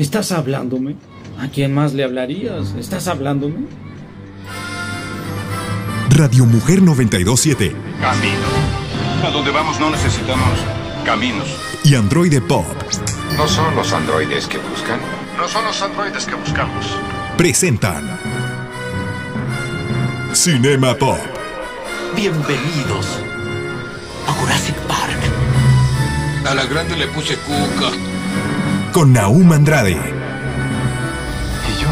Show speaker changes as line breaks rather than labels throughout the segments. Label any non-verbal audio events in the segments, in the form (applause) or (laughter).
¿Estás hablándome? ¿A quién más le hablarías? ¿Estás hablándome?
Radio Mujer 927
Camino. A donde vamos no necesitamos caminos.
y Androide Pop
No son los androides que buscan.
No son los androides que buscamos.
presentan Cinema Pop.
Bienvenidos a Jurassic Park.
A la grande le puse cuca.
Con Naum Andrade,
Y yo.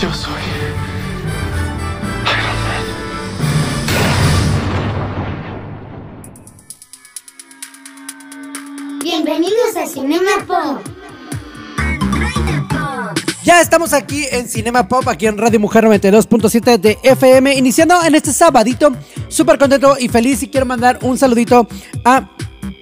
Yo soy.
Bienvenidos a Cinema Pop.
Ya estamos aquí en Cinema Pop, aquí en Radio Mujer 92.7 de FM, iniciando en este sabadito, súper contento y feliz y quiero mandar un saludito a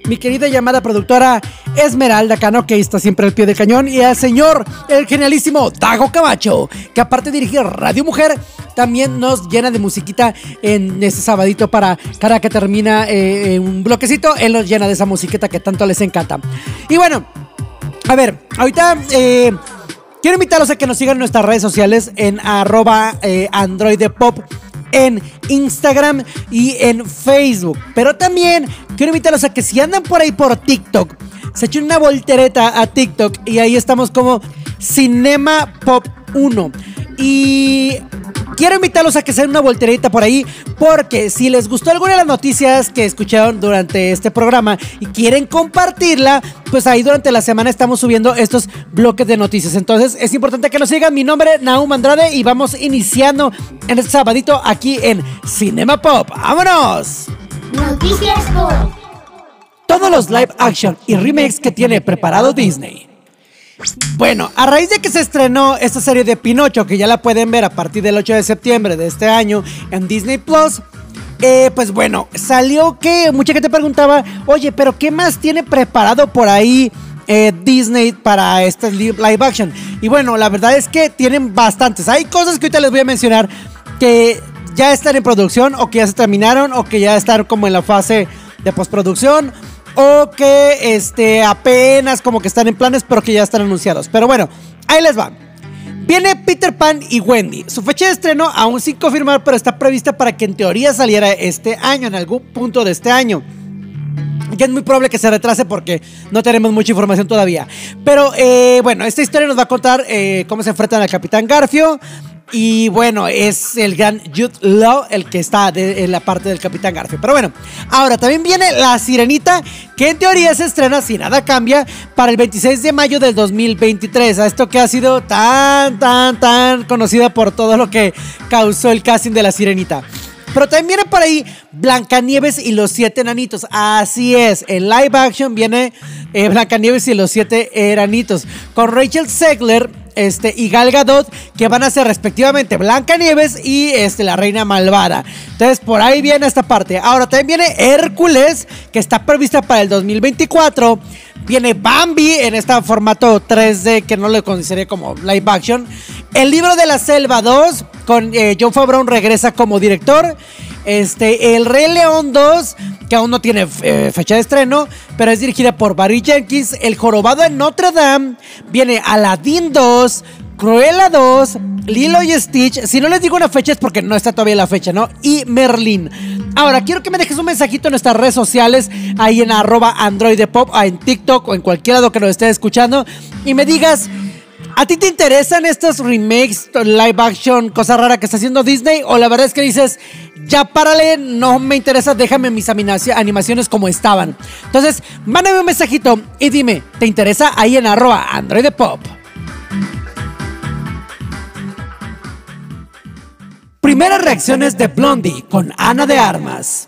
mi querida llamada productora Esmeralda Cano, que está siempre al pie del cañón, y al señor, el genialísimo Dago Camacho, que aparte de dirigir Radio Mujer, también nos llena de musiquita en este sabadito para cada que termina eh, eh, un bloquecito, él nos llena de esa musiquita que tanto les encanta. Y bueno, a ver, ahorita eh, quiero invitarlos a que nos sigan en nuestras redes sociales en arroba eh, en Instagram y en Facebook. Pero también quiero invitarlos a que si andan por ahí por TikTok, se echen una voltereta a TikTok y ahí estamos como Cinema Pop 1. Y quiero invitarlos a que se den una voltereta por ahí porque si les gustó alguna de las noticias que escucharon durante este programa y quieren compartirla, pues ahí durante la semana estamos subiendo estos bloques de noticias. Entonces es importante que nos sigan. Mi nombre es Naum Andrade y vamos iniciando en este sabadito aquí en Cinema Pop. ¡Vámonos!
Noticias Pop.
Todos los live action y remakes que tiene preparado Disney. Bueno, a raíz de que se estrenó esta serie de Pinocho, que ya la pueden ver a partir del 8 de septiembre de este año en Disney Plus, eh, pues bueno, salió que mucha gente preguntaba, oye, pero ¿qué más tiene preparado por ahí eh, Disney para este li- live action? Y bueno, la verdad es que tienen bastantes. Hay cosas que ahorita les voy a mencionar que ya están en producción o que ya se terminaron o que ya están como en la fase de postproducción o que este apenas como que están en planes pero que ya están anunciados. Pero bueno, ahí les va. Viene Peter Pan y Wendy. Su fecha de estreno aún sin confirmar, pero está prevista para que en teoría saliera este año, en algún punto de este año. Que es muy probable que se retrase porque no tenemos mucha información todavía. Pero eh, bueno, esta historia nos va a contar eh, cómo se enfrentan al Capitán Garfio. Y bueno, es el gran Jude Law el que está de- en la parte del Capitán Garfio. Pero bueno, ahora también viene La Sirenita, que en teoría se estrena, si nada cambia, para el 26 de mayo del 2023. A esto que ha sido tan, tan, tan conocida por todo lo que causó el casting de La Sirenita. Pero también viene por ahí Blancanieves y los siete enanitos. Así es, en live action viene eh, Blancanieves y los siete enanitos. Con Rachel Zegler este, y Gal Gadot, que van a ser respectivamente Blancanieves y este, la Reina Malvada. Entonces, por ahí viene esta parte. Ahora también viene Hércules, que está prevista para el 2024. Viene Bambi en este formato 3D que no le consideraría como live action. El libro de la selva 2 con eh, John Favreau regresa como director. Este, El Rey León 2, que aún no tiene eh, fecha de estreno, pero es dirigida por Barry Jenkins. El Jorobado en Notre Dame. Viene Aladdin 2. Cruella 2, Lilo y Stitch. Si no les digo una fecha es porque no está todavía la fecha, ¿no? Y Merlin. Ahora, quiero que me dejes un mensajito en nuestras redes sociales, ahí en arroba androidepop, en TikTok o en cualquier lado que nos esté escuchando, y me digas, ¿a ti te interesan estos remakes, live action, cosa rara que está haciendo Disney? O la verdad es que dices, ya párale, no me interesa, déjame mis animaci- animaciones como estaban. Entonces, mándame un mensajito y dime, ¿te interesa ahí en arroba androidepop? Primeras reacciones de Blondie con Ana de Armas.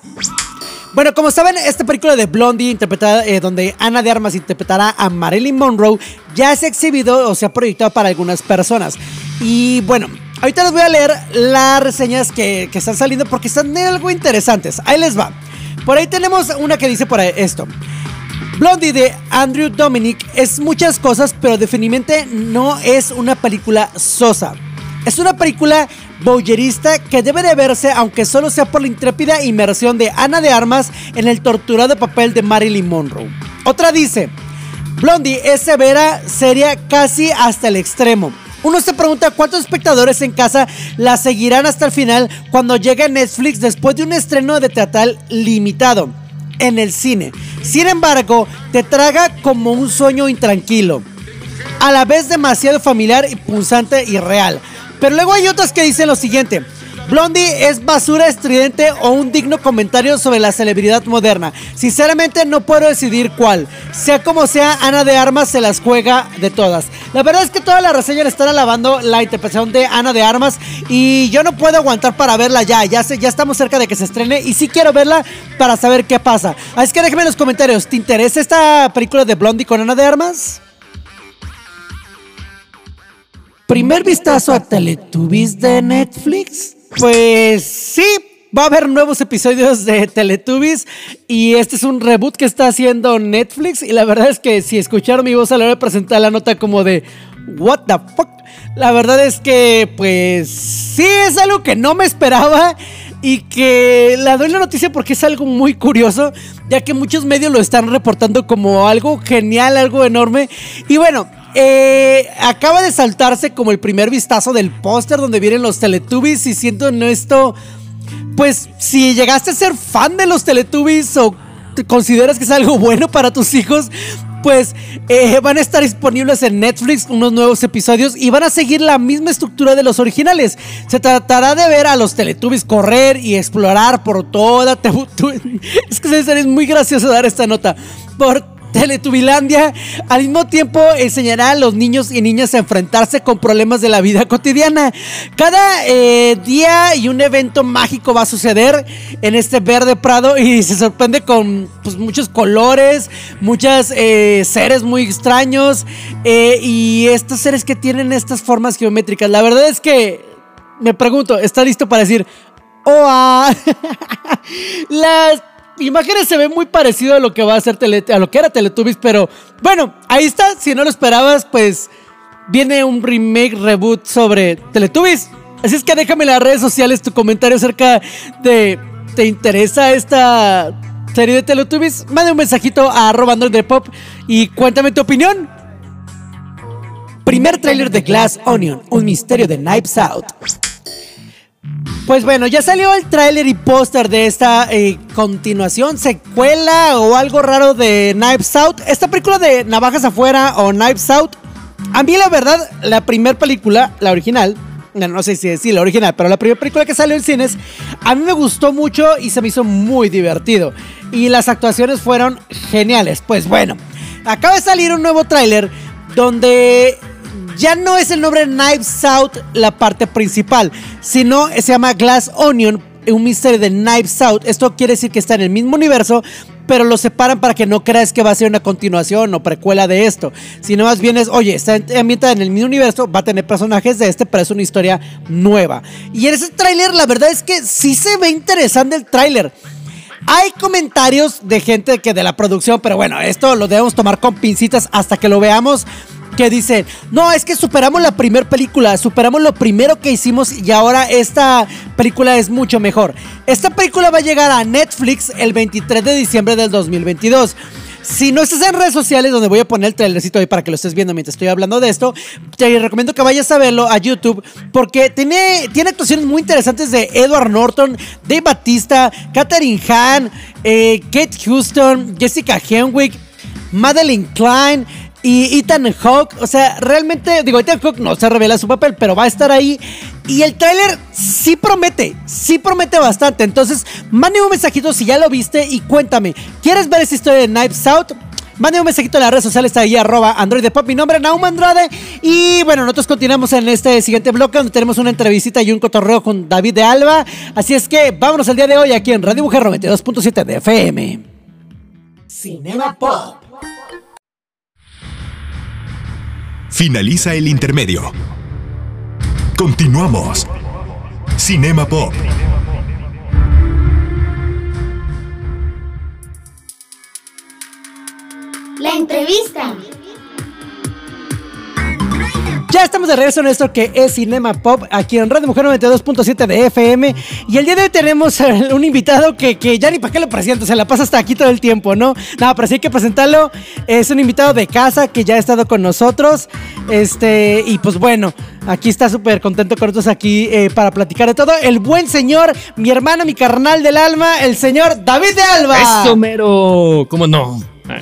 Bueno, como saben, esta película de Blondie, interpretada, eh, donde Ana de Armas interpretará a Marilyn Monroe, ya se ha exhibido o se ha proyectado para algunas personas. Y bueno, ahorita les voy a leer las reseñas que, están saliendo porque están algo interesantes. Ahí les va. Por ahí tenemos una que dice por esto. Blondie de Andrew Dominic es muchas cosas, pero definitivamente no es una película sosa. Es una película boyerista que debe de verse aunque solo sea por la intrépida inmersión de Ana de Armas en el torturado papel de Marilyn Monroe. Otra dice, Blondie es severa, seria casi hasta el extremo. Uno se pregunta cuántos espectadores en casa la seguirán hasta el final cuando llegue a Netflix después de un estreno de teatral limitado en el cine. Sin embargo, te traga como un sueño intranquilo, a la vez demasiado familiar y punzante y real. Pero luego hay otras que dicen lo siguiente. Blondie es basura estridente o un digno comentario sobre la celebridad moderna. Sinceramente no puedo decidir cuál. Sea como sea, Ana de Armas se las juega de todas. La verdad es que toda la reseña le están alabando la interpretación de Ana de Armas y yo no puedo aguantar para verla ya. Ya, ya estamos cerca de que se estrene y sí quiero verla para saber qué pasa. Así que déjenme en los comentarios, ¿te interesa esta película de Blondie con Ana de Armas? Primer vistazo a Teletubbies de Netflix. Pues sí, va a haber nuevos episodios de Teletubbies y este es un reboot que está haciendo Netflix y la verdad es que si escucharon mi voz a la hora de presentar la nota como de what the fuck, la verdad es que pues sí es algo que no me esperaba y que la doy la noticia porque es algo muy curioso, ya que muchos medios lo están reportando como algo genial, algo enorme y bueno, eh, acaba de saltarse como el primer vistazo del póster donde vienen los Teletubbies y siento en esto, pues si llegaste a ser fan de los Teletubbies o consideras que es algo bueno para tus hijos, pues eh, van a estar disponibles en Netflix unos nuevos episodios y van a seguir la misma estructura de los originales. Se tratará de ver a los Teletubbies correr y explorar por toda (laughs) Es que es muy gracioso dar esta nota. Por Teletubilandia al mismo tiempo enseñará a los niños y niñas a enfrentarse con problemas de la vida cotidiana. Cada eh, día y un evento mágico va a suceder en este verde prado y (laughs) se sorprende con pues, muchos colores, muchos eh, seres muy extraños eh, y estos seres que tienen estas formas geométricas. La verdad es que me pregunto, ¿está listo para decir, ah"? (laughs) Las imágenes se ven muy parecido a lo que va a ser a lo que era Teletubbies, pero bueno, ahí está. Si no lo esperabas, pues viene un remake, reboot sobre Teletubbies. Así es que déjame en las redes sociales tu comentario acerca de. ¿Te interesa esta serie de Teletubbies? Manda un mensajito a arroba pop y cuéntame tu opinión. Primer tráiler de Glass Onion, un misterio de Knives Out. Pues bueno, ya salió el tráiler y póster de esta eh, continuación, secuela o algo raro de Knives Out. Esta película de Navajas Afuera o Knives Out. A mí la verdad, la primera película, la original, no, sé si decir la original, pero la primera película que salió en cines, a mí me gustó mucho y se me hizo muy divertido. Y las actuaciones fueron geniales. Pues bueno, acaba de salir un nuevo tráiler donde ya no es el nombre Knives Out la parte principal, sino se llama Glass Onion, un misterio de Knives Out. Esto quiere decir que está en el mismo universo, pero lo separan para que no creas que va a ser una continuación o precuela de esto. Sino más bien es, oye, está ambientada en el mismo universo, va a tener personajes de este, pero es una historia nueva. Y en ese tráiler, la verdad es que sí se ve interesante el tráiler. Hay comentarios de gente que de la producción, pero bueno, esto lo debemos tomar con pincitas hasta que lo veamos que dicen, no, es que superamos la primera película, superamos lo primero que hicimos y ahora esta película es mucho mejor. Esta película va a llegar a Netflix el 23 de diciembre del 2022. Si no estás en redes sociales, donde voy a poner el trailercito ahí para que lo estés viendo mientras estoy hablando de esto, te recomiendo que vayas a verlo a YouTube porque tiene, tiene actuaciones muy interesantes de Edward Norton, Dave Batista, Katherine Hahn, eh, Kate Houston, Jessica Henwick, Madeline Klein, y Ethan Hawke, o sea, realmente, digo, Ethan Hawke no se revela su papel, pero va a estar ahí. Y el tráiler sí promete, sí promete bastante. Entonces, mande un mensajito si ya lo viste y cuéntame, ¿quieres ver esa historia de Knives Out? Mande un mensajito en las redes sociales ahí, arroba Android de Pop. Mi nombre es Naum Andrade. Y bueno, nosotros continuamos en este siguiente bloque donde tenemos una entrevista y un cotorreo con David de Alba. Así es que vámonos el día de hoy aquí en Radio Mujer 92.7 de FM. Cinema Pop.
Finaliza el intermedio. Continuamos. Cinema Pop.
La entrevista.
Ya estamos de regreso en esto que es Cinema Pop, aquí en Radio Mujer 92.7 de FM. Y el día de hoy tenemos un invitado que, que ya ni para qué lo presento, se la pasa hasta aquí todo el tiempo, ¿no? No, pero sí hay que presentarlo. Es un invitado de casa que ya ha estado con nosotros. Este, y pues bueno, aquí está súper contento con nosotros aquí eh, para platicar de todo. El buen señor, mi hermano, mi carnal del alma, el señor David de Alba.
¡Eso, mero! ¿Cómo no? Ah,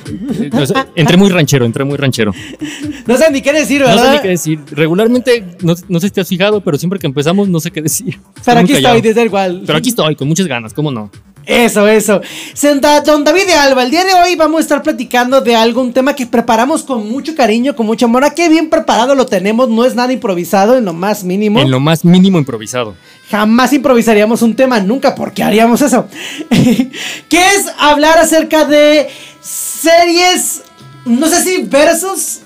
no sé, entré muy ranchero, entré muy ranchero.
No sé ni qué decir,
No
¿verdad?
sé ni qué decir. Regularmente, no, no sé si te has fijado, pero siempre que empezamos no sé qué decir. (laughs)
Pero aquí
callado.
estoy, desde igual.
Pero aquí estoy, con muchas ganas, ¿cómo no?
Eso, eso. Senta- Don David de Alba, el día de hoy vamos a estar platicando de algo, un tema que preparamos con mucho cariño, con mucho amor. ¿A qué bien preparado lo tenemos? No es nada improvisado en lo más mínimo.
En lo más mínimo improvisado.
Jamás improvisaríamos un tema, nunca, porque haríamos eso. (laughs) que es hablar acerca de series, no sé si versus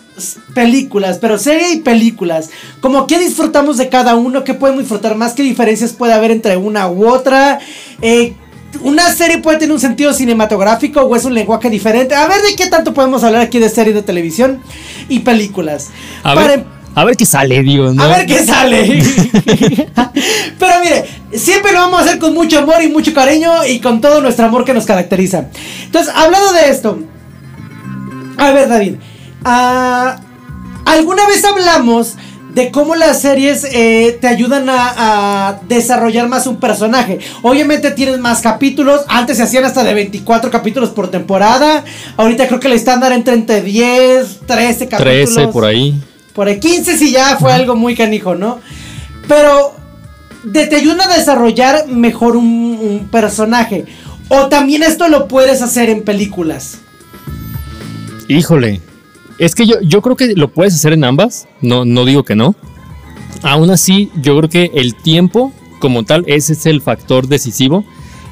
películas, pero serie y películas. Como qué disfrutamos de cada uno, qué podemos disfrutar más, qué diferencias puede haber entre una u otra. Eh, una serie puede tener un sentido cinematográfico o es un lenguaje diferente. A ver de qué tanto podemos hablar aquí de series de televisión y películas.
A
Para
ver,
em-
a ver qué sale, digo, ¿no?
a ver qué sale. (laughs) Pero mire, siempre lo vamos a hacer con mucho amor y mucho cariño y con todo nuestro amor que nos caracteriza. Entonces, hablando de esto, a ver, David, ah, ¿alguna vez hablamos de cómo las series eh, te ayudan a, a desarrollar más un personaje? Obviamente tienes más capítulos, antes se hacían hasta de 24 capítulos por temporada, ahorita creo que el estándar entra entre 10, 13 capítulos.
13 por ahí.
Por el 15 si ya fue algo muy canijo, ¿no? Pero de- te ayuda a desarrollar mejor un, un personaje. O también esto lo puedes hacer en películas.
Híjole. Es que yo, yo creo que lo puedes hacer en ambas. No, no digo que no. Aún así, yo creo que el tiempo, como tal, ese es el factor decisivo.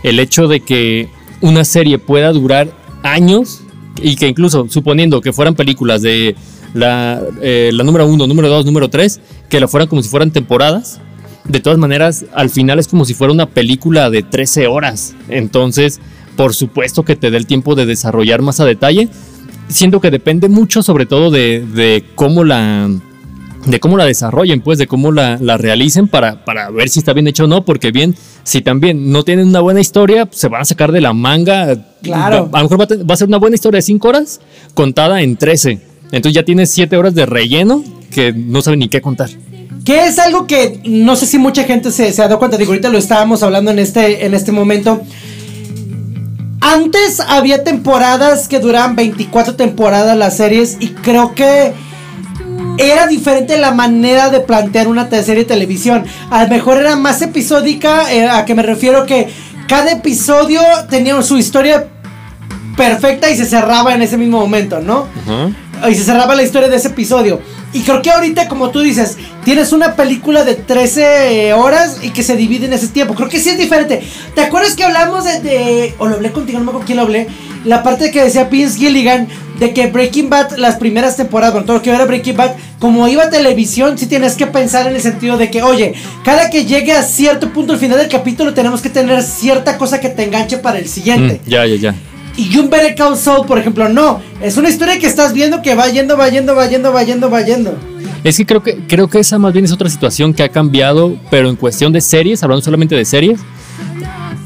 El hecho de que una serie pueda durar años y que incluso, suponiendo que fueran películas de la, eh, número uno, número dos, número tres, que la fueran como si fueran temporadas. De todas maneras, al final es como si fuera una película de 13 horas. Entonces, por supuesto que te dé el tiempo de desarrollar más a detalle siento que depende mucho sobre todo de, de cómo la de cómo la desarrollen, pues, de cómo la, la realicen para, para ver si está bien hecho o no, porque bien, si también no tienen una buena historia, se van a sacar de la manga.
Claro.
A lo mejor va a, te- va a ser una buena historia de 5 horas contada en 13. Entonces ya tienes 7 horas de relleno que no saben ni qué contar.
Que es algo que no sé si mucha gente se, se ha dado cuenta. Digo, ahorita lo estábamos hablando en este, en este momento. Antes había temporadas que duraban 24 temporadas las series y creo que era diferente la manera de plantear una serie de televisión. A lo mejor era más episódica, eh, a que me refiero que cada episodio tenía su historia perfecta y se cerraba en ese mismo momento, ¿no? y se cerraba la historia de ese episodio. Y creo que ahorita, como tú dices, tienes una película de 13 horas y que se divide en ese tiempo. Creo que sí es diferente. ¿Te acuerdas que hablamos de, de- o lo hablé contigo, no me acuerdo quién lo hablé? La parte que decía Vince Gilligan de que Breaking Bad, las primeras temporadas, bueno, todo lo que era Breaking Bad, como iba a televisión, sí tienes que pensar en el sentido de que, oye, cada que llegue a cierto punto al final del capítulo, tenemos que tener cierta cosa que te enganche para el siguiente.
Mm, ya, ya, ya.
Y un Better Call Saul, por ejemplo, no. Es una historia que estás viendo que va yendo, va yendo, va yendo, va yendo, va yendo.
Es que creo que creo que esa más bien es otra situación que ha cambiado, pero en cuestión de series, hablando solamente de series,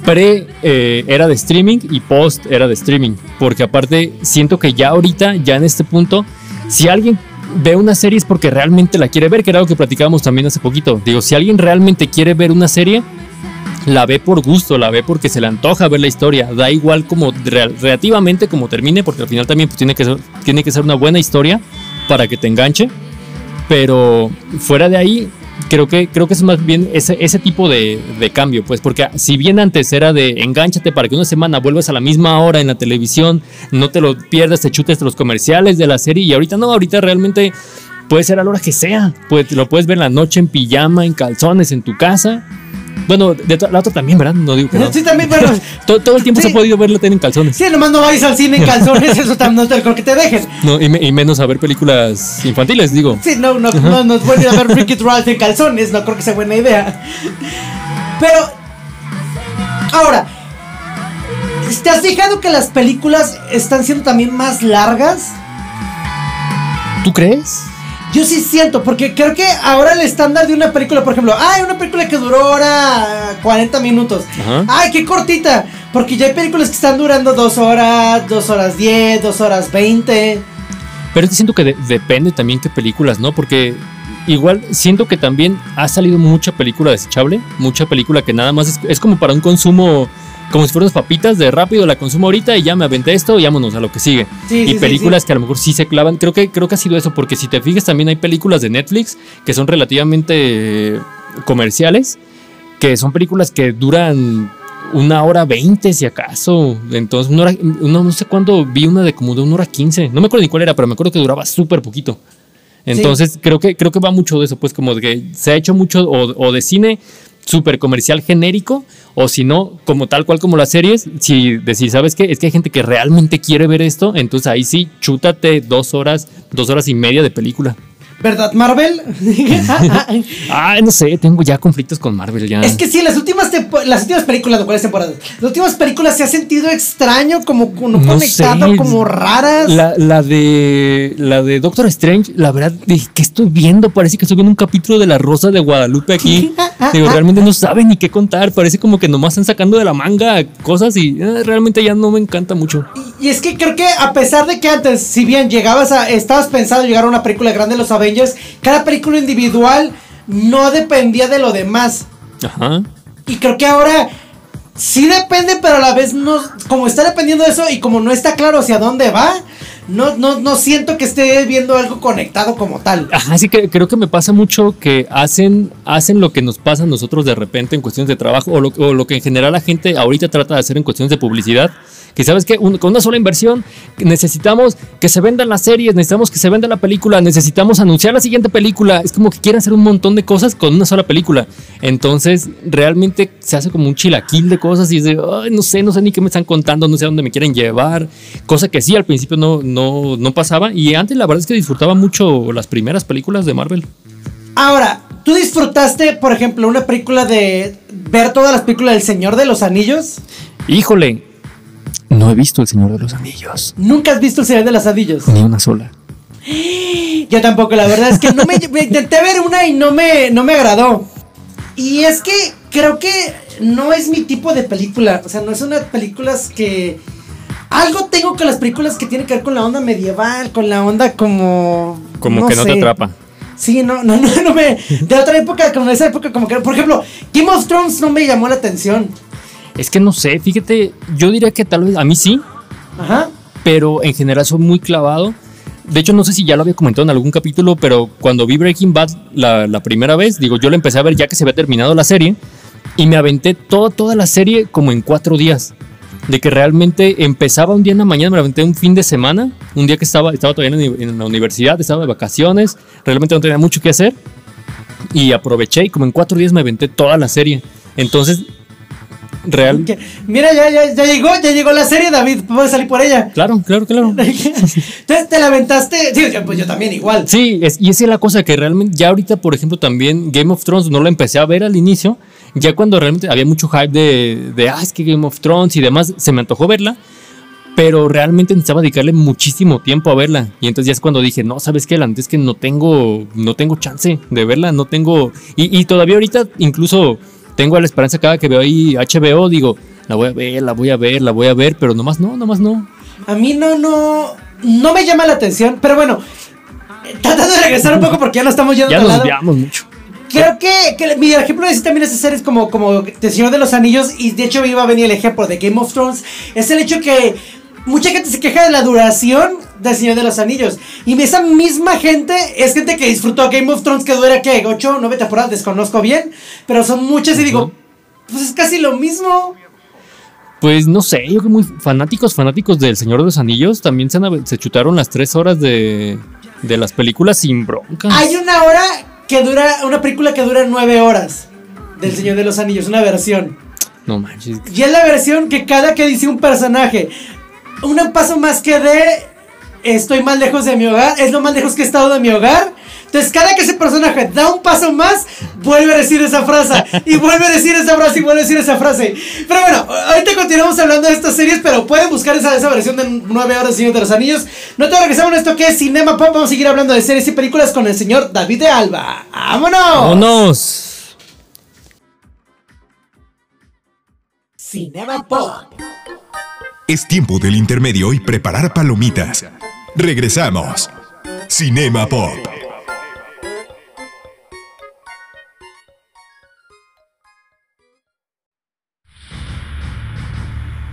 pre eh, era de streaming y post era de streaming, porque aparte siento que ya ahorita, ya en este punto, si alguien ve una serie es porque realmente la quiere ver, que era algo que platicábamos también hace poquito. Digo, si alguien realmente quiere ver una serie, la ve por gusto, la ve porque se le antoja ver la historia, da igual como real- relativamente como termine, porque al final también pues, tiene, que ser, tiene que ser una buena historia para que te enganche, pero fuera de ahí, creo que, creo que es más bien ese, ese tipo de, de cambio, pues porque si bien antes era de engánchate para que una semana vuelvas a la misma hora en la televisión, no te lo pierdas, te chutes los comerciales de la serie, y ahorita no, ahorita realmente puede ser a la hora que sea, pues, lo puedes ver en la noche en pijama, en calzones, en tu casa. Bueno, de la otra también, ¿verdad? No digo que no.
Sí, también, pero. (laughs)
todo, todo el tiempo
Sí.
se ha podido ver la tele en calzones.
Sí, nomás no vayas al cine en calzones, (laughs) eso también no te creo que te dejen.
No, y, me- y menos a ver películas infantiles, digo.
Sí, no, no, no, no es bueno ir a ver Ricky Ralph en calzones, no creo que sea buena idea. Pero. Ahora. ¿Te has fijado que las películas están siendo también más largas?
¿Tú crees?
Yo sí siento, porque creo que ahora el estándar de una película, por ejemplo, ay, una película que duró hora 40 minutos.
Ajá.
Ay, qué cortita. Porque ya hay películas que están durando dos horas, dos horas 10, dos horas 20.
Pero siento que de- depende también qué películas, ¿no? Porque igual siento que también ha salido mucha película desechable, mucha película que nada más es, es como para un consumo, como si fueran papitas de rápido, la consumo ahorita y ya me aventé esto y vámonos a lo que sigue.
Sí,
y
sí,
películas
sí.
que a lo mejor sí se clavan, creo que, creo que ha sido eso, porque si te fijas también hay películas de Netflix que son relativamente comerciales, que son películas que duran una hora veinte si acaso. Entonces, una hora, una- no sé cuándo vi una de como de una hora quince. No me acuerdo ni cuál era, pero me acuerdo que duraba súper poquito. Entonces, creo que creo que va mucho de eso, pues como de que se ha hecho mucho o, o de cine súper comercial genérico, o si no, como tal cual como las series, si decir, ¿sabes qué? Es que hay gente que realmente quiere ver esto, entonces ahí sí, chútate dos horas, dos horas y media de película.
¿Verdad, Marvel? (laughs)
Ah, no sé, tengo ya conflictos con Marvel ya.
Es que sí, las últimas, las últimas películas, ¿de cuáles temporadas? Las últimas películas se ha sentido extraño, como no
No
conectado,
sé.
como raras.
La, la de la de Doctor Strange, la verdad, ¿qué estoy viendo? Parece que estoy viendo un capítulo de La Rosa de Guadalupe aquí. (laughs) Digo, realmente no saben ni qué contar. Parece como que nomás están sacando de la manga cosas y eh, realmente ya no me encanta mucho.
Y es que creo que a pesar de que antes, si bien llegabas a, estabas pensado llegar a una película grande de los Avengers, cada película individual no dependía de lo demás.
Ajá.
Y creo que ahora sí depende, pero a la vez no, como está dependiendo de eso y como no está claro hacia dónde va, no, no, no siento que esté viendo algo conectado como tal.
Ajá, sí que creo que me pasa mucho que hacen, hacen lo que nos pasa a nosotros de repente en cuestiones de trabajo o lo, o lo que en general la gente ahorita trata de hacer en cuestiones de publicidad. Que sabes que con una sola inversión necesitamos que se vendan las series, necesitamos que se venda la película, necesitamos anunciar la siguiente película. Es como que quieren hacer un montón de cosas con una sola película. Entonces realmente se hace como un chilaquil de cosas y es de, "Ay, no sé, no sé ni qué me están contando, no sé a dónde me quieren llevar. Cosa que sí al principio no, no, no pasaba. Y antes la verdad es que disfrutaba mucho las primeras películas de Marvel.
Ahora, ¿tú disfrutaste, por ejemplo, una película de ver todas las películas del Señor de los Anillos?
Híjole, no he visto El Señor de los Anillos.
¿Nunca has visto El Señor de los Anillos?
Ni una sola. (gasps)
Yo tampoco, la verdad es que no me, me intenté ver una y no me, no me agradó. Y es que creo que no es mi tipo de película. O sea, no es una películas que. Algo tengo con las películas que tienen que ver con la onda medieval, con la onda como.
Como que no te atrapa.
Sí, no, no, no, no me. De otra época, como de esa época, como que. Por ejemplo, Game of Thrones no me llamó la atención.
Es que no sé, fíjate, yo diría que tal vez a mí sí,
Ajá.
pero en general soy muy clavado. De hecho, no sé si ya lo había comentado en algún capítulo, pero cuando vi Breaking Bad la, la primera vez, digo, yo la empecé a ver ya que se había terminado la serie y me aventé todo, toda la serie como en cuatro días. De que realmente empezaba un día en la mañana, me la aventé un fin de semana, un día que estaba, estaba todavía en, en la universidad, estaba de vacaciones, realmente no tenía mucho que hacer y aproveché y como en cuatro días me aventé toda la serie. Entonces, real,
Que- Mira, ya, ya, ya llegó, ya llegó la serie, David. Puedes salir por ella.
claro, claro, claro. (laughs)
Entonces te la aventaste. Sí, yo- pues yo también igual.
Sí, es- y esa es la cosa que realmente, ya ahorita, por ejemplo, también Game of Thrones no la empecé a ver al inicio, ya cuando realmente había mucho hype de, de ah, es que Game of Thrones y demás, se me antojó verla, pero realmente necesitaba dedicarle muchísimo tiempo a verla. Y entonces ya es cuando dije, no, ¿sabes qué? La neta es que no tengo, no tengo chance de verla, no tengo... Y, y todavía ahorita incluso tengo la esperanza cada que veo ahí HBO, digo, la voy a ver, la voy a ver, la voy a ver, pero nomás no, nomás no.
A mí no, no, no me llama la atención, pero bueno, tratando de regresar un poco porque ya no estamos yendo
Ya nos desviamos mucho.
Creo que, que mi ejemplo de sí también esas series como, como The Señor de los Anillos, y de hecho iba a venir el ejemplo de Game of Thrones, es el hecho que mucha gente se queja de la duración de Señor de los Anillos. Y esa misma gente es gente que disfrutó Game of Thrones que dura, ¿qué? 8 o 9 temporadas, desconozco bien, pero son muchas y digo, pues es casi lo mismo.
Pues no sé, yo que muy fanáticos, fanáticos del Señor de los Anillos también se, chutaron las tres horas de, de las películas sin broncas.
Hay una hora que dura, una película que dura 9 horas del Señor de los Anillos, una versión.
No manches.
Y es la versión que cada que dice un personaje, un paso más que de estoy más lejos de mi hogar, es lo más lejos que he estado de mi hogar, Entonces, cada que ese personaje da un paso más, vuelve a decir esa frase. Y vuelve a decir esa frase y vuelve a decir esa frase. Pero bueno, ahorita continuamos hablando de estas series, pero pueden buscar esa, esa versión de 9 horas de Señor de los Anillos. No te regresamos a esto que es Cinema Pop. Vamos a seguir hablando de series y películas con el señor David de Alba. ¡Vámonos!
¡Vámonos!
Cinema Pop.
Es tiempo del intermedio y preparar palomitas. Regresamos. Cinema Pop.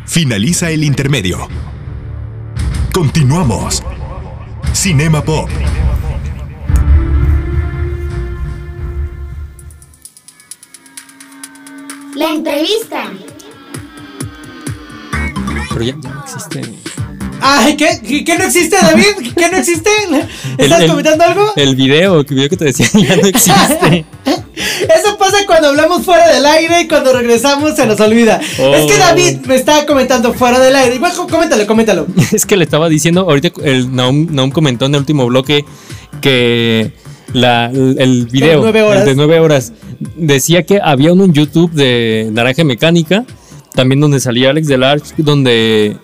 Finaliza el intermedio. Continuamos. Cinema Pop.
La entrevista.
Pero ya, ya no existe.
Ay, ¿qué? ¿Qué, no existe, David? ¿Qué no existe? ¿Estás
el-
comentando algo?
El video, el video que te decía (laughs) ya no existe. (laughs)
Eso pasa cuando hablamos fuera del aire y cuando regresamos se nos olvida.
Oh.
Es que David me estaba comentando fuera del aire. Igual, com- coméntalo, coméntalo. (laughs)
es que le estaba diciendo, ahorita el Naum, Naum comentó en el último bloque que la, el video,
nueve horas.
el de nueve horas, decía que había uno en YouTube de Naranja Mecánica, también donde salía Alex Delarge, donde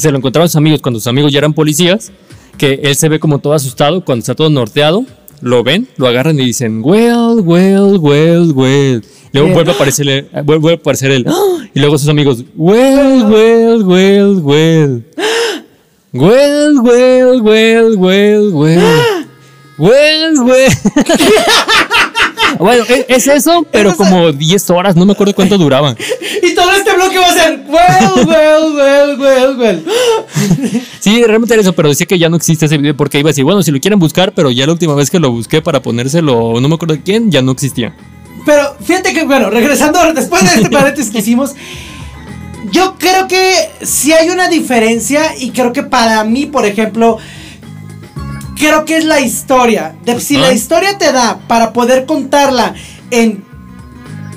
se lo encontraban sus amigos cuando sus amigos ya eran policías, que él se ve como todo asustado cuando está todo norteado. Lo ven, lo agarran y dicen, well, well, well, well. Luego
Bien.
vuelve a aparecer el, vuelve a aparecer ¡ah! (gasps) y luego sus amigos, well, (gasps) well, well, well. Well, well, (gasps) well, well, well. Well, well. Bueno, e- es eso, pero como 10 horas, no me acuerdo cuánto duraba. (laughs)
Y todo este bloque va a ser. Well, well, well, well, well. (laughs)
Sí, realmente era eso, pero decía que ya no existe ese video porque iba a decir, bueno, si lo quieren buscar, pero ya la última vez que lo busqué para ponérselo, no me acuerdo de quién, ya no existía.
Pero fíjate que, bueno, regresando (laughs) después de este paréntesis que hicimos, yo creo que sí hay una diferencia y creo que para mí, por ejemplo, creo que es la historia. De- si la historia te da para poder contarla en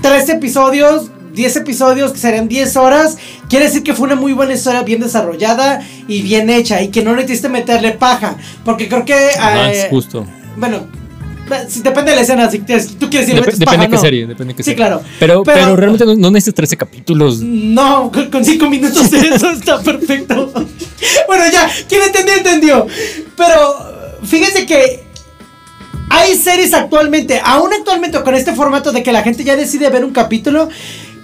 tres episodios, 10 episodios, que serían 10 horas, quiere decir que fue una muy buena historia, bien desarrollada y bien hecha y que no necesitaste meterle paja. Porque creo que...
Más
eh,
justo.
bueno, si- depende de la escena, si, tú quieres decir
Dep- depende
paja,
de qué
no.
serie, depende de qué
Sí,
serie.
claro.
Pero,
Pero-
pero, realmente no, no necesitas 13 capítulos.
No, con, con cinco minutos de eso está perfecto. (laughs) bueno, ya, quien entendió, entendió. Pero fíjense que hay series actualmente, aún actualmente con este formato de que la gente ya decide ver un capítulo,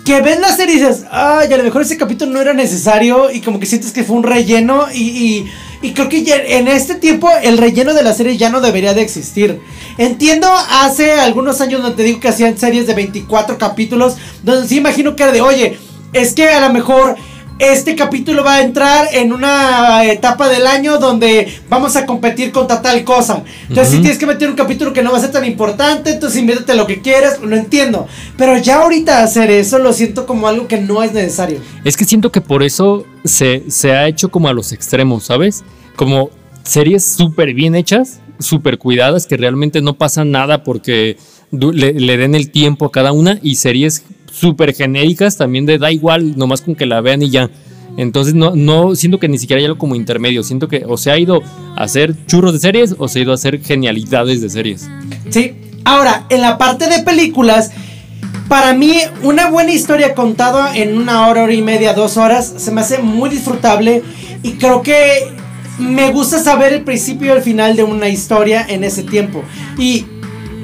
que ves la serie y dices, ay, a lo mejor ese capítulo no era necesario y como que sientes que fue un relleno y, y- creo que en este tiempo el relleno de la serie ya no debería de existir. Entiendo hace algunos años donde te digo que hacían series de 24 capítulos, donde sí imagino que era de, oye, es que a lo mejor este capítulo va a entrar en una etapa del año donde vamos a competir contra tal cosa. Entonces, si tienes que meter un capítulo que no va a ser tan importante, entonces invéntate lo que quieras, lo entiendo. Pero ya ahorita hacer eso lo siento como algo que no es necesario.
Es que siento que por eso se, se ha hecho como a los extremos, ¿sabes? Como series súper bien hechas, súper cuidadas, que realmente no pasa nada porque le den el tiempo a cada una, y series súper genéricas también de da igual, nomás con que la vean y ya. Entonces no, no siento que ni siquiera hay algo como intermedio, siento que o se ha ido a hacer churros de series o se ha ido a hacer genialidades de series.
Sí. Ahora, en la parte de películas, para mí una buena historia contada en una hora, hora y media, dos horas, se me hace muy disfrutable y creo que me gusta saber el principio y el final de una historia en ese tiempo. Y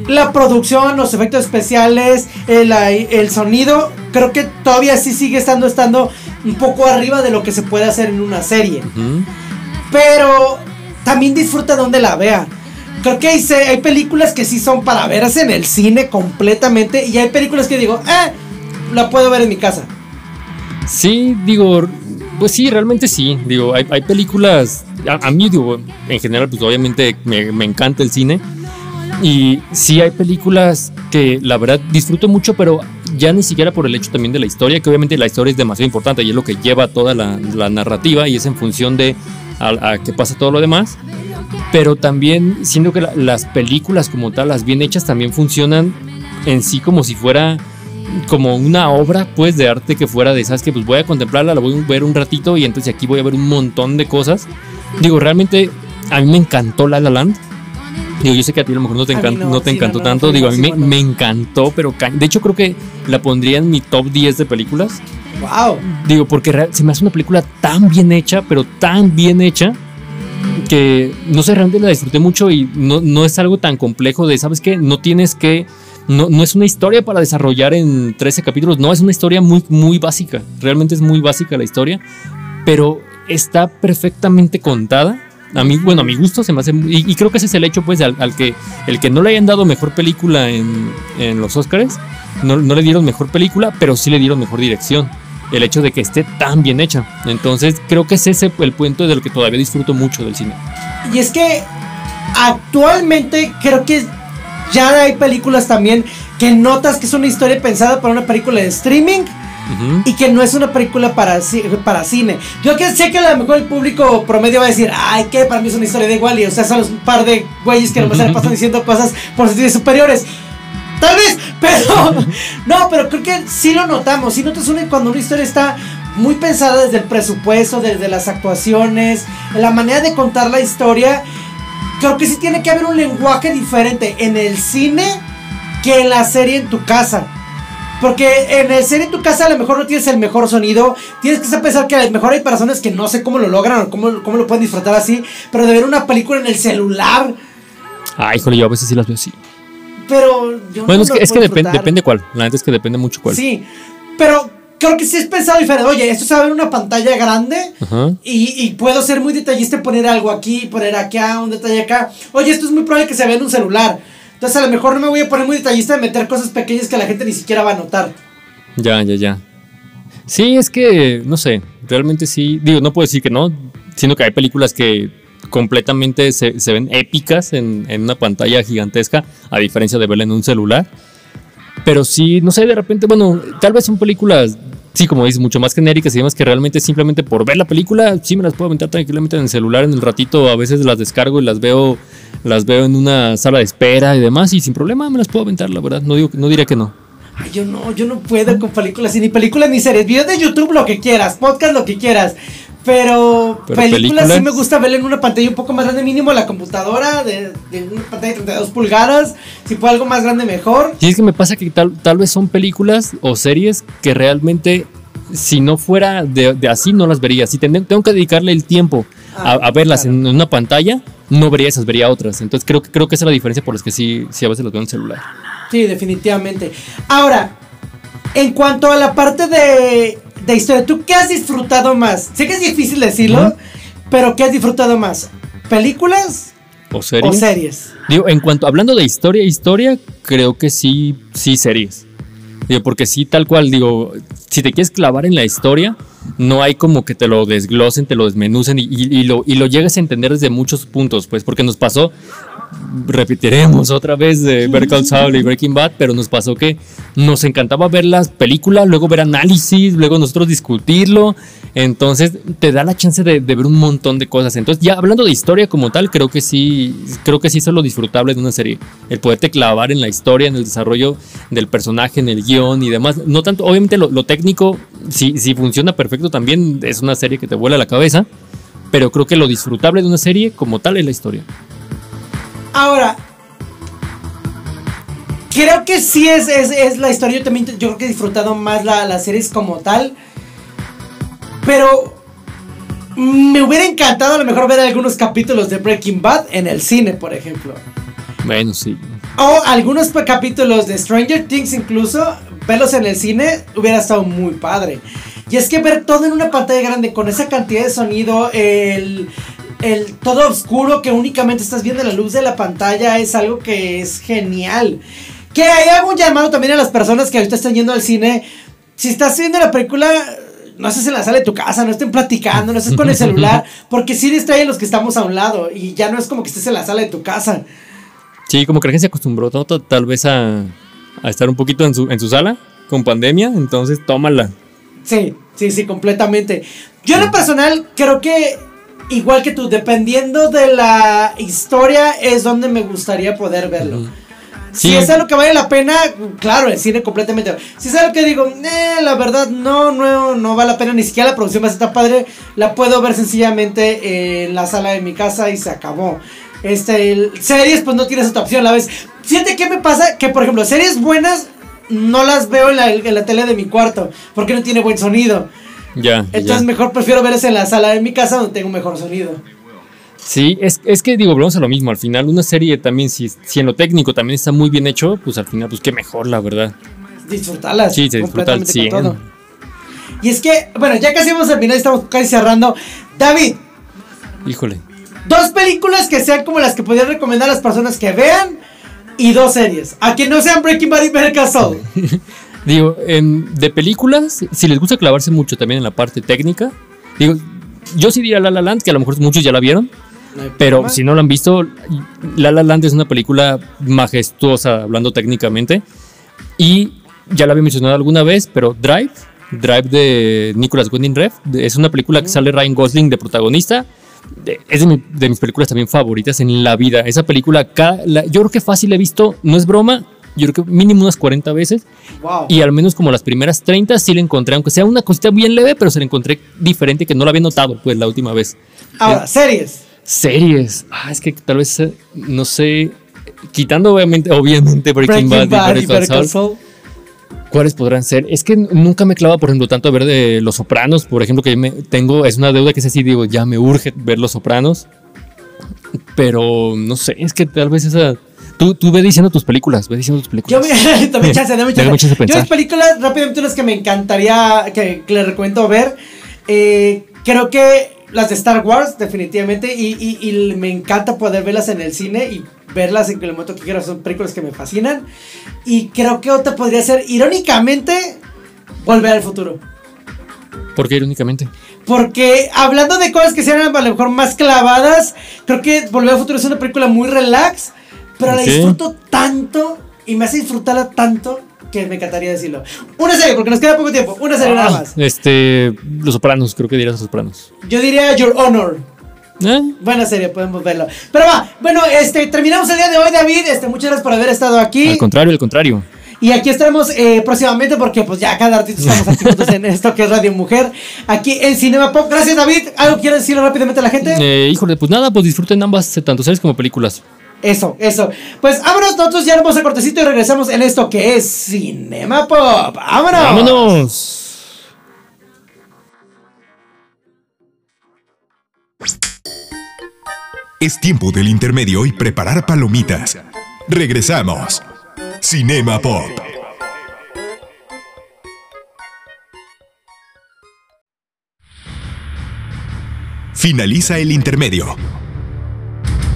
la producción, los efectos especiales, el, el sonido, creo que todavía sí sigue estando, estando un poco arriba de lo que se puede hacer en una serie. Pero también disfruta donde la vea. Creo que hay, hay películas que sí son para verse en el cine completamente. Y hay películas que digo, eh, la puedo ver en mi casa.
Sí, digo, pues sí, realmente sí. Digo, hay, hay películas, a, a mí, digo, en general, pues obviamente me, me encanta el cine. Y sí hay películas que la verdad disfruto mucho, pero ya ni siquiera por el hecho también de la historia, que obviamente la historia es demasiado importante y es lo que lleva toda la, la narrativa y es en función de a, a qué pasa todo lo demás. Pero también siento que la- las películas como tal, las bien hechas, también funcionan en sí como si fuera como una obra pues de arte que fuera de esas que pues voy a contemplarla, la voy a ver un ratito y entonces aquí voy a ver un montón de cosas. Digo, realmente a mí me encantó La La Land. Digo, yo sé que a ti a lo mejor no te, encan-
no,
no te
sí,
encantó
no, no,
tanto. Digo, a mí me, encantó, pero de hecho creo que la pondría en mi top 10 de películas.
Wow.
Digo, porque se me hace una película tan bien hecha, pero tan bien hecha, que no sé, realmente la disfruté mucho y no, no es algo tan complejo de, ¿sabes qué? No tienes que... No, no es una historia para desarrollar en 13 capítulos, no, es una historia muy, muy básica. Realmente es muy básica la historia, pero está perfectamente contada. A mí, bueno, a mi gusto se me hace. Y, creo que ese es el hecho, pues, al, al que el que no le hayan dado mejor película en, en los Oscars, no, no le dieron mejor película, pero sí le dieron mejor dirección. El hecho de que esté tan bien hecha. Entonces, creo que es ese el punto del que todavía disfruto mucho del cine.
Y es que actualmente creo que ya hay películas también que notas que es una historia pensada para una película de streaming Y que no es una película para, para cine. Yo que sé que a lo mejor el público promedio va a decir, ay, que para mí es una historia de Wally. O sea, son un par de güeyes que nomás se pasan diciendo cosas por sentidos superiores. Tal vez, (laughs) pero no, pero creo que sí lo notamos. Sí notas una, cuando una historia está muy pensada desde el presupuesto, desde las actuaciones, la manera de contar la historia. Creo que sí tiene que haber un lenguaje diferente en el cine que en la serie en tu casa. Porque en el serie en tu casa a lo mejor no tienes el mejor sonido. Tienes que pensar que a lo mejor hay personas que no sé cómo lo logran o cómo, cómo lo pueden disfrutar así. Pero de ver una película en el celular.
Ay, híjole, yo a veces sí las veo así.
Pero yo
Bueno,
no
es que, es que depende, cuál. La neta es que depende mucho cuál.
Sí, pero creo que sí es pensado diferente. Oye, esto se va a ver una pantalla grande. Y, y puedo ser muy detallista y poner algo aquí, poner acá, un detalle acá. Oye, esto es muy probable que se vea en un celular. Entonces a lo mejor no me voy a poner muy detallista de meter cosas pequeñas que la gente ni siquiera va a notar.
Ya, ya, ya. Sí, es que, no sé, realmente sí, digo, no puedo decir que no, sino que hay películas que completamente se, se ven épicas en, en una pantalla gigantesca, a diferencia de verla en un celular. Pero sí, no sé, de repente, bueno, tal vez son películas, sí, como dices, mucho más genéricas y demás, que realmente simplemente por ver la película, sí me las puedo aventar tranquilamente en el celular en el ratito, a veces las descargo y las veo, las veo en una sala de espera y demás, y sin problema me las puedo aventar, la verdad, no, digo, no diría que no.
Ay, yo no, yo no puedo con películas, y ni películas ni series. Videos de YouTube, lo que quieras, podcast, lo que quieras. Pero,
Pero
películas, sí me gusta verla en una pantalla un poco más grande, mínimo la computadora, de, de una pantalla de 32 pulgadas. Si puedo algo más grande, mejor.
Sí, es que me pasa que tal, tal vez son películas o series que realmente, si no fuera de, de así, no las vería. Si ten- tengo que dedicarle el tiempo a,
Ah,
a verlas
claro.
en una pantalla, no vería esas, vería otras. Entonces creo que creo que esa es la diferencia por las que sí, sí a veces las veo en celular.
Sí, definitivamente. Ahora, en cuanto a la parte de, de historia, ¿tú qué has disfrutado más? Sé que es difícil decirlo, pero ¿qué has disfrutado más? ¿Películas
O series.
o series?
Digo, en cuanto, hablando de historia, historia, creo que sí, sí series. Digo, porque sí, tal cual, digo, si te quieres clavar en la historia, no hay como que te lo desglosen, te lo desmenucen y, y- y lo, y lo llegues a entender desde muchos puntos, pues, porque nos pasó, repetiremos otra vez de Better Call Saul y Breaking Bad, pero nos pasó que nos encantaba ver las películas, luego ver análisis, luego nosotros discutirlo, entonces te da la chance de, de ver un montón de cosas. Entonces, ya hablando de historia como tal, creo que sí, creo que sí eso es lo disfrutable de una serie, el poderte clavar en la historia, en el desarrollo del personaje, en el guion y demás. No tanto, obviamente lo, lo técnico, si, si funciona perfecto también es una serie que te vuela la cabeza, pero creo que lo disfrutable de una serie como tal es la historia.
Ahora, creo que sí es, es, es la historia. Yo también yo creo que he disfrutado más la, las series como tal. Pero me hubiera encantado a lo mejor ver algunos capítulos de Breaking Bad en el cine, por ejemplo.
Bueno, sí.
O algunos capítulos de Stranger Things incluso, verlos en el cine hubiera estado muy padre. Y es que ver todo en una pantalla grande con esa cantidad de sonido, el, el todo oscuro que únicamente estás viendo la luz de la pantalla es algo que es genial. Que hay algún llamado también a las personas que ahorita están yendo al cine. Si estás viendo la película, no estés en la sala de tu casa, no estén platicando, no estés con el celular, (laughs) porque sí distraen los que estamos a un lado y ya no es como que estés en la sala de tu casa.
Sí, como que la gente se acostumbró tal vez a, a estar un poquito en su, en su sala con pandemia, entonces tómala.
Sí, sí, sí, completamente. Yo en lo personal creo que, igual que tú, dependiendo de la historia, es donde me gustaría poder verlo. Si
Sí.
es algo que vale la pena, claro, el cine completamente. Si es algo que digo, eh, la verdad no, no, no vale la pena, ni siquiera la producción va a estar padre, la puedo ver sencillamente en la sala de mi casa y se acabó. Este, el- series, pues no tienes otra opción, la ves. Fíjate qué me pasa, que por ejemplo, series buenas no las veo en la, en la tele de mi cuarto, porque no tiene buen sonido.
Ya.
Entonces
ya.
mejor prefiero verlas en la sala de mi casa donde tengo un mejor sonido.
Sí, es, es que digo, volvemos a lo mismo. Al final, una serie también, si, si en lo técnico también está muy bien hecho, pues al final, pues qué mejor, la verdad.
Disfrutarlas.
Sí, se disfruta al
completamente
100.
con todo. Y es que, bueno, ya casi vamos al final, estamos casi cerrando. David,
Híjole.
Dos películas que sean como las que podrías recomendar a las personas que vean y dos series. A que no sean Breaking Bad y Better Call Saul. (laughs)
Digo, en- de películas, si les gusta clavarse mucho también en la parte técnica, digo, yo sí diría La La Land, que a lo mejor muchos ya la vieron, pero si no lo han visto, La La Land es una película majestuosa hablando técnicamente y ya la había mencionado alguna vez, pero Drive, Drive de Nicolas Winding Refn, es una película que sale Ryan Gosling de protagonista. De- es de, mi- de mis películas también favoritas en la vida. Esa película, la- yo creo que fácil he visto, no es broma, yo creo que mínimo unas 40 veces.
Wow.
Y al menos como las primeras 30 sí la encontré, aunque sea una cosita bien leve, pero se la encontré diferente que no la había notado pues la última vez.
Ahora, series.
Series. Ah, es que tal vez, eh, no sé, quitando obviamente, obviamente Breaking,
Breaking
Bad,
Bad
y
y
Better Call Saul. ¿Cuáles podrán ser? Es que nunca me clava, por ejemplo, tanto a ver de Los Sopranos, por ejemplo, que me tengo, es una deuda que es así, digo, ya me urge ver Los Sopranos. Pero no sé, es que tal vez esa... Tú, tú ve diciendo tus películas, ve diciendo tus
Yo
películas.
me, (laughs) dame chance, dame
Dame
chance.
chance de
Yo mis películas, rápidamente unas que me encantaría, que, que les recomiendo ver. eh, creo que las de Star Wars, definitivamente. Y, y- y me encanta poder verlas en el cine y verlas en el momento que quiera. Son películas que me fascinan. Y creo que otra podría ser, irónicamente, Volver al futuro.
¿Por qué irónicamente?
Porque hablando de cosas que sean a lo mejor más clavadas, creo que Volver al Futuro es una película muy relax, pero la disfruto tanto y me hace disfrutarla tanto que me encantaría decirlo. Una serie, porque nos queda poco tiempo, una serie nada más.
Este, Los Sopranos, creo que dirás Los Sopranos.
Yo diría Your Honor.
¿Eh?
Buena serie, podemos verlo. Pero va, bueno, este, terminamos el día de hoy, David. Este, muchas gracias por haber estado aquí.
Al contrario, al contrario.
Y aquí estaremos eh, próximamente porque pues ya cada ratito (laughs) estamos activos en esto que es Radio Mujer. Aquí en Cinema Pop. Gracias David. ¿Algo quieres decirle rápidamente a la gente?
Eh, híjole, pues nada, pues disfruten ambas, eh, tanto series como películas.
Eso, eso. Pues vámonos, nosotros ya vamos a cortecito y regresamos en esto que es Cinema Pop. ¡Vámonos!
¡Vámonos!
Es tiempo del intermedio y preparar palomitas. Regresamos. Cinema Pop. Finaliza el intermedio.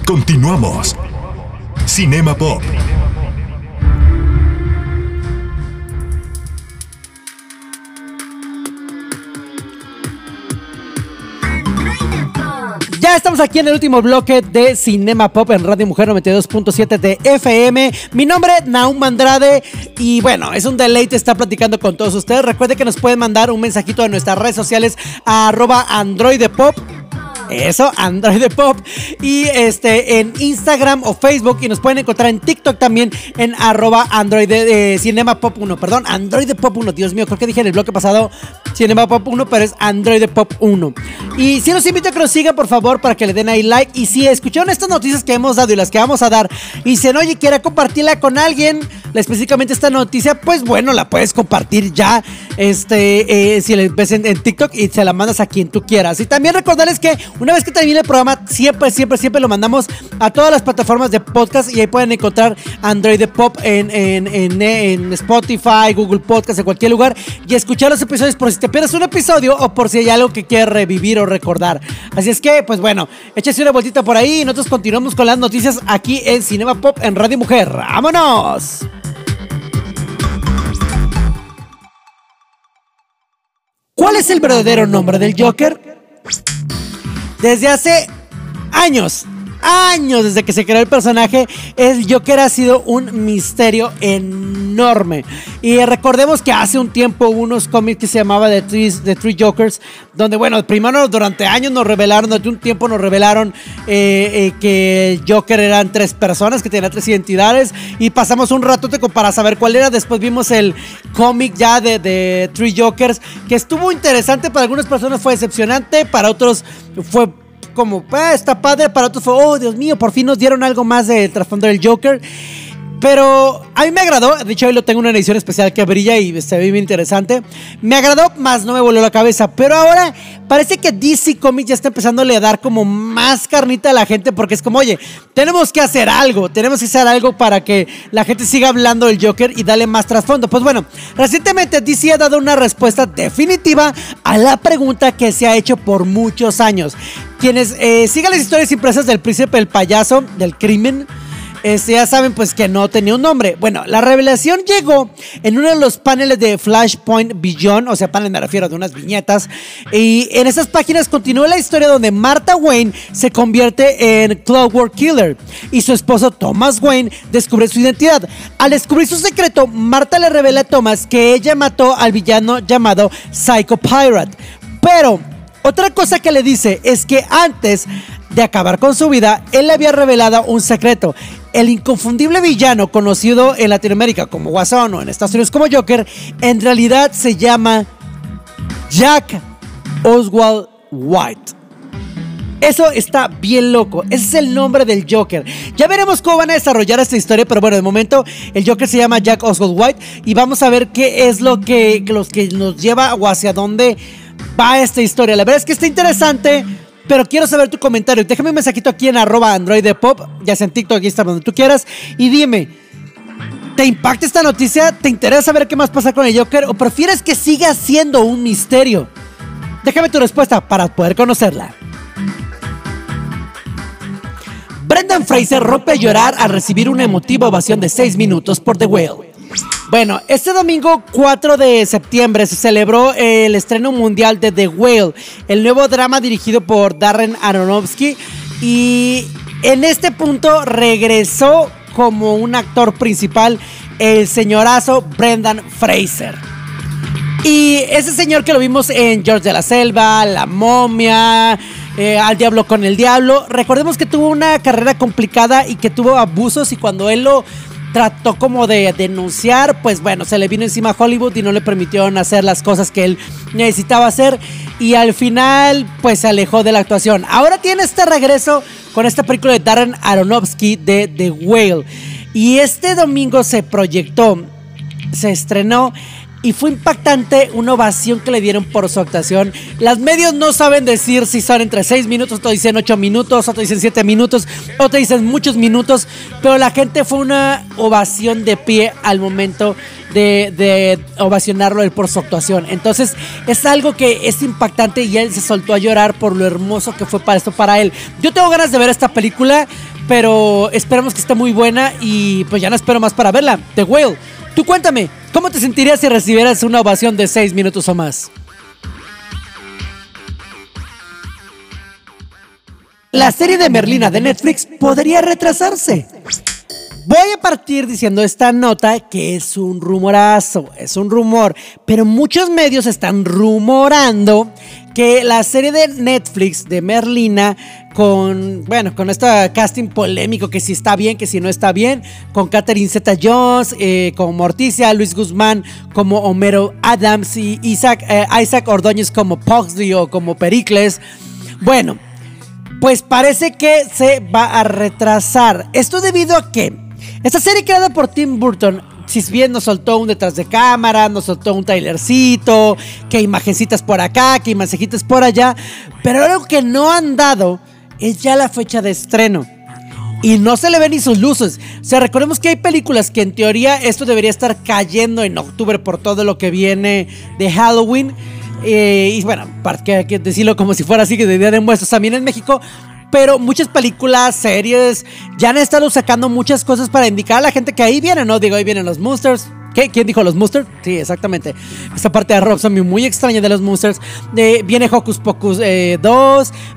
Continuamos. Cinema Pop.
Estamos aquí en el último bloque de Cinema Pop en Radio Mujer 92.7 de FM. Mi nombre es Naum Andrade y bueno, es un deleite estar platicando con todos ustedes. Recuerden que nos pueden mandar un mensajito en nuestras redes sociales a arroba androidepop. Eso, Android Pop. Y este en Instagram o Facebook. Y nos pueden encontrar en TikTok también en arroba Android eh, Cinema Pop 1. Perdón, Android Pop 1. Dios mío, creo que dije en el bloque pasado Cinema Pop 1, pero es Android Pop 1. Y si los invito a que nos sigan, por favor, para que le den ahí like. Y si escucharon estas noticias que hemos dado y las que vamos a dar, y dicen, oye, quiera compartirla con alguien, específicamente esta noticia, pues bueno, la puedes compartir ya. Este, eh, si le ves en, TikTok y se la mandas a quien tú quieras. Y también recordarles que una vez que termine el programa, siempre, siempre, siempre lo mandamos a todas las plataformas de podcast y ahí pueden encontrar Android Pop en, en, en, en Spotify, Google Podcast, en cualquier lugar y escuchar los episodios por si te pierdes un episodio o por si hay algo que quieres revivir o recordar. Así es que, pues bueno, échese una vueltita por ahí y nosotros continuamos con las noticias aquí en Cinema Pop en Radio Mujer. ¡Vámonos! ¿Cuál es el verdadero nombre del Joker? Desde hace años, años desde que se creó el personaje, el Joker ha sido un misterio enorme. Y recordemos que hace un tiempo hubo unos cómics que se llamaba The Three, Jokers, donde, bueno, primero durante años nos revelaron, durante un tiempo nos revelaron eh, eh, que Joker eran tres personas, que tenían tres identidades, y pasamos un como para saber cuál era. Después vimos el cómic ya de, de Three Jokers, que estuvo interesante, para algunas personas fue decepcionante, para otros fue como, "Ah, está padre, para otros fue, oh, Dios mío, por fin nos dieron algo más de trasfondo del Joker. Pero a mí me agradó, de hecho hoy lo tengo en una edición especial que brilla y ve bien interesante. Me agradó, más no me voló la cabeza. Pero ahora parece que DC Comics ya está empezando a dar como más carnita a la gente porque es como, oye, tenemos que hacer algo, tenemos que hacer algo para que la gente siga hablando del Joker y darle más trasfondo. Pues bueno, recientemente DC ha dado una respuesta definitiva a la pregunta que se ha hecho por muchos años. Quienes eh, sigan las historias impresas del príncipe el payaso del crimen este, ya saben pues que no tenía un nombre. Bueno, la revelación llegó en uno de los paneles de Flashpoint Beyond, o sea, panel me refiero de unas viñetas, y en esas páginas continúa la historia donde Martha Wayne se convierte en Clockwork Killer y su esposo Thomas Wayne descubre su identidad. Al descubrir su secreto, Martha le revela a Thomas que ella mató al villano llamado Psycho Pirate. Pero otra cosa que le dice es que antes de acabar con su vida, él le había revelado un secreto. El inconfundible villano conocido en Latinoamérica como Guasón o en Estados Unidos como Joker, en realidad se llama Jack Oswald White. Eso está bien loco. Ese es el nombre del Joker. Ya veremos cómo van a desarrollar esta historia, pero bueno, de momento el Joker se llama Jack Oswald White y vamos a ver qué es lo que, los que nos lleva o hacia dónde va esta historia. La verdad es que está interesante. Pero quiero saber tu comentario. Déjame un mensajito aquí en arroba Android Pop, ya sea en TikTok, Instagram, donde tú quieras. Y dime, ¿te impacta esta noticia? ¿Te interesa saber qué más pasa con el Joker? ¿O prefieres que siga siendo un misterio? Déjame tu respuesta para poder conocerla. Brendan Fraser rompe a llorar al recibir una emotiva ovación de 6 minutos por The Whale. Bueno, este domingo 4 de septiembre se celebró el estreno mundial de The Whale, el nuevo drama dirigido por Darren Aronofsky y en este punto regresó como un actor principal el señorazo Brendan Fraser. Y ese señor que lo vimos en George de la Selva, La Momia, eh, Al Diablo con el Diablo, recordemos que tuvo una carrera complicada y que tuvo abusos y cuando él lo trató como de denunciar, pues bueno, se le vino encima a Hollywood y no le permitieron hacer las cosas que él necesitaba hacer y al final pues se alejó de la actuación. Ahora tiene este regreso con esta película de Darren Aronofsky de The Whale y este domingo se proyectó, se estrenó y fue impactante una ovación que le dieron por su actuación. Las medios no saben decir si son entre 6 minutos, otros dicen 8 minutos, otros dicen 7 minutos, otros dicen muchos minutos, pero la gente fue una ovación de pie al momento de, de ovacionarlo él por su actuación. Entonces es algo que es impactante y él se soltó a llorar por lo hermoso que fue para esto para él. Yo tengo ganas de ver esta película, pero esperamos que esté muy buena y pues ya no espero más para verla. The Whale. Tú cuéntame, ¿cómo te sentirías si recibieras una ovación de 6 minutos o más? La serie de Merlina de Netflix podría retrasarse. Voy a partir diciendo esta nota que es un rumorazo, es un rumor, pero muchos medios están rumorando que la serie de Netflix de Merlina con, bueno, con este casting polémico que si está bien, que si no está bien, con Catherine Zeta Jones, eh, como Morticia, Luis Guzmán como Homero Adams y Isaac, eh, Isaac Ordóñez como Pugsley o como Pericles. Bueno, pues parece que se va a retrasar. Esto debido a que esta serie creada por Tim Burton, si bien nos soltó un detrás de cámara, nos soltó un trailercito, que imagencitas por acá, que imagencitas por allá, pero algo que no han dado es ya la fecha de estreno. Y no se le ven ni sus luces. O sea, recordemos que hay películas que en teoría esto debería estar cayendo en octubre por todo lo que viene de Halloween. Eh, y bueno, para que, decirlo como si fuera así que de Día de Muestras también en México pero muchas películas, series, ya han estado sacando muchas cosas para indicar a la gente que ahí vienen, ¿no? Digo, ahí vienen los Monsters. ¿Qué? ¿Quién dijo los Monsters? Sí, exactamente. Esta parte de Rob Zombie muy extraña de los Monsters. viene Hocus Pocus 2. Eh,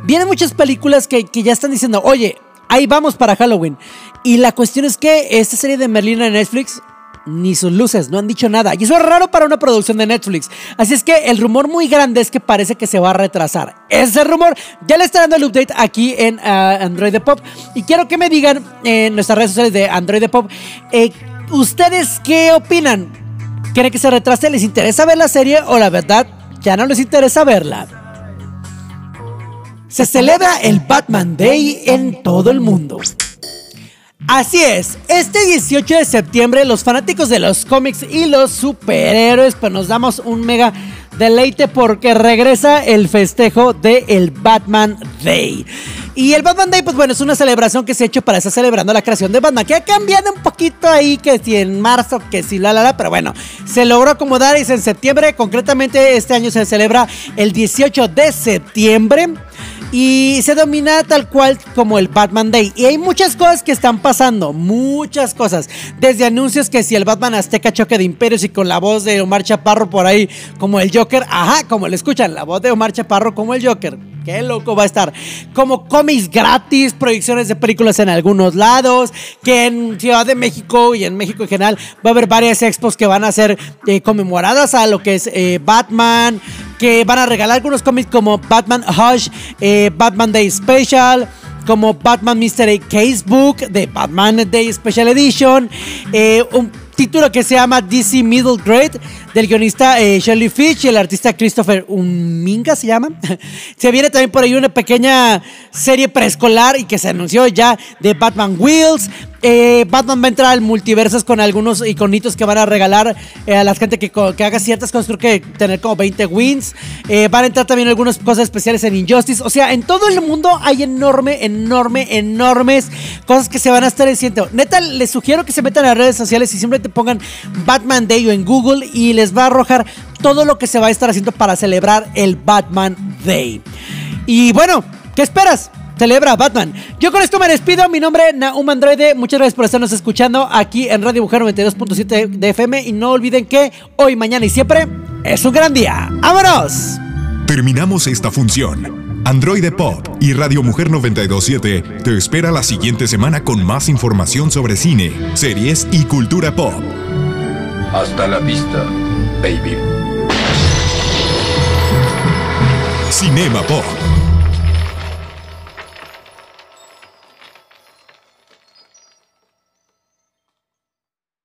vienen muchas películas que, que ya están diciendo, oye, ahí vamos para Halloween. Y la cuestión es que esta serie de Merlina en Netflix ni sus luces, no han dicho nada. Y eso es raro para una producción de Netflix. Así es que el rumor muy grande es que parece que se va a retrasar. Ese rumor ya le está dando el update aquí en ah, Android de Pop. Y quiero que me digan en nuestras redes sociales de Android de Pop, eh, ¿ustedes qué opinan? ¿Quieren que se retrase? ¿Les interesa ver la serie o la verdad ya no les interesa verla? se celebra el Batman Day en todo el mundo. Así es, este 18 de septiembre los fanáticos de los cómics y los superhéroes pues nos damos un mega deleite porque regresa el festejo del el Batman Day. Y el Batman Day, pues bueno, es una celebración que se ha hecho para estar celebrando la creación de Batman, que ha cambiado un poquito ahí, que si en marzo, que si la la la, pero bueno, se logró acomodar y es en septiembre, concretamente este año se celebra el 18 de septiembre y se domina tal cual como el Batman Day. Y hay muchas cosas que están pasando, muchas cosas. Desde anuncios que si el Batman Azteca choque de imperios y con la voz de Omar Chaparro por ahí como el Joker, ajá, como le escuchan, la voz de Omar Chaparro como el Joker. Qué loco va a estar. Como cómics gratis, proyecciones de películas en algunos lados, que en Ciudad de México y en México en general va a haber varias expos que van a ser eh, conmemoradas a lo que es eh, Batman, que van a regalar algunos cómics como Batman Hush, eh, Batman Day Special como Batman Mystery Casebook de Batman Day Special Edition, un título que se llama DC Middle Grade del guionista eh, Shirley Fitch y el artista Christopher Uminga se llama. (laughs) se viene también por ahí una pequeña serie preescolar y que se anunció ya de Batman Wheels. Eh, Batman va a entrar al multiversos con algunos iconitos que van a regalar eh, a la gente que, que, haga ciertas cosas. Creo tener como 20 wins. Eh, van a entrar también algunas cosas especiales en Injustice. O sea, en todo el mundo hay enorme, enorme, enormes cosas que se van a estar diciendo. Neta, les sugiero que se metan a redes sociales y simplemente pongan Batman Day o en Google y les va a arrojar todo lo que se va a estar haciendo para celebrar el Batman Day. Y bueno, ¿qué esperas? celebra Batman. Yo con esto me despido. Mi nombre es Naum Androide. Muchas gracias por estarnos escuchando aquí en Radio Mujer 92.7 de FM. Y no olviden que hoy, mañana y siempre es un gran día. ¡Vámonos!
Terminamos esta función. Androide Pop y Radio Mujer 927 te espera la siguiente semana con más información sobre cine, series y cultura pop.
Hasta la vista, baby.
Cinema Pop.